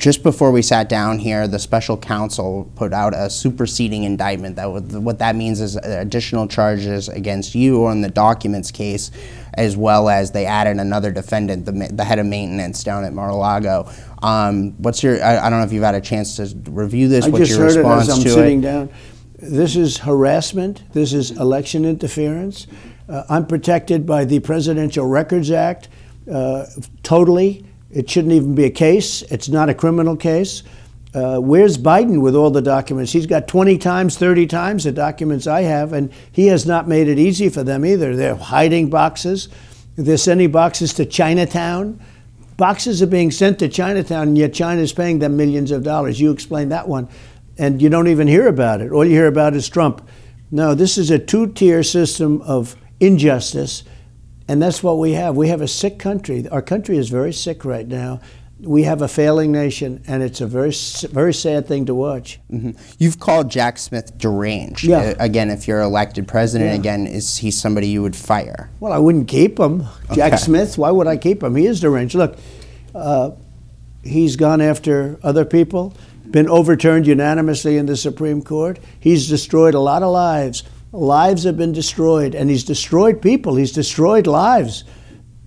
just before we sat down here, the special counsel put out a superseding indictment. That would, what that means is additional charges against you on the documents case, as well as they added another defendant, the, the head of maintenance down at Mar-a-Lago. Um, what's your? I, I, don't know if you've had a chance to review this. I what's just your heard response it as I'm sitting it? down. This is harassment. This is election interference. Uh, I'm protected by the Presidential Records Act uh, totally. It shouldn't even be a case. It's not a criminal case. Uh, where's Biden with all the documents? He's got 20 times, 30 times the documents I have, and he has not made it easy for them either. They're hiding boxes. They're sending boxes to Chinatown. Boxes are being sent to Chinatown, and yet China's paying them millions of dollars. You explain that one. And you don't even hear about it. All you hear about is Trump. No, this is a two tier system of injustice and that's what we have. We have a sick country. Our country is very sick right now. We have a failing nation, and it's a very, very sad thing to watch. Mm-hmm. You've called Jack Smith deranged. Yeah. Uh, again, if you're elected president Yeah. again, is he somebody you would fire? Well, I wouldn't keep him. Jack Smith, why would I keep him? He is deranged. Look, uh, he's gone after other people, been overturned unanimously in the Supreme Court. He's destroyed a lot of lives. Lives have been destroyed, and he's destroyed people. He's destroyed lives.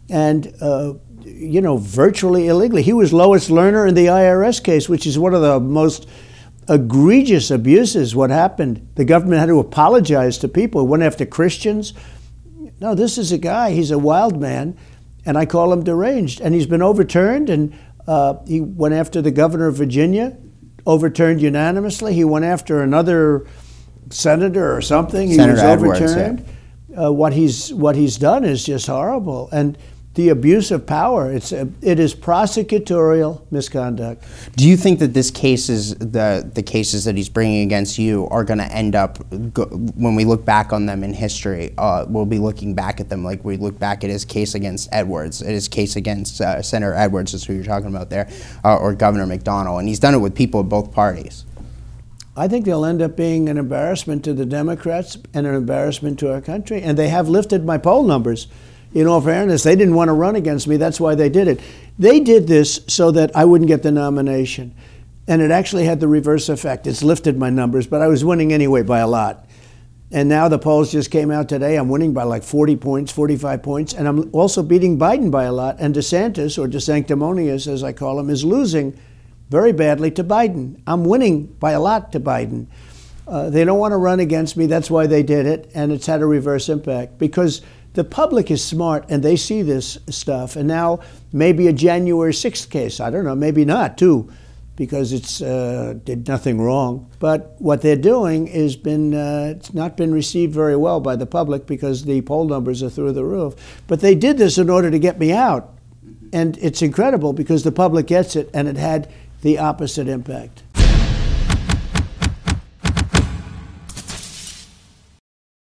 And, uh, you know, virtually illegally. He was Lois Lerner in the IRS case, which is one of the most egregious abuses. What happened? The government had to apologize to people. It went after Christians. No, this is a guy. He's a wild man, and I call him deranged. And he's been overturned, and uh, he went after the governor of Virginia, overturned unanimously. He went after another senator or something. He Senator was Edwards, yeah. overturned. Uh, what he's what he's done is just horrible, and the abuse of power. It's a, it is prosecutorial misconduct. Do you think that this case is the the cases that he's bringing against you are going to end up go, when we look back on them in history? Uh, we'll be looking back at them like we look back at his case against Edwards, at his case against uh, Senator Edwards, is who you're talking about there, uh, or Governor McDonnell, and he's done it with people of both parties. I think they'll end up being an embarrassment to the Democrats and an embarrassment to our country. And they have lifted my poll numbers. In all fairness, they didn't want to run against me. That's why they did it. They did this so that I wouldn't get the nomination. And it actually had the reverse effect. It's lifted my numbers, but I was winning anyway by a lot. And now the polls just came out today. I'm winning by like 40 points, 45 points. And I'm also beating Biden by a lot. And DeSantis, or DeSanctimonious as I call him, is losing very badly to Biden. I'm winning by a lot to Biden. Uh, they don't want to run against me. That's why they did it. And it's had a reverse impact because the public is smart and they see this stuff. And now maybe a January 6th case. I don't know, maybe not, too, because it's uh, did nothing wrong. But what they're doing is been uh, it's not been received very well by the public because the poll numbers are through the roof. But they did this in order to get me out. And it's incredible because the public gets it and it had the opposite impact.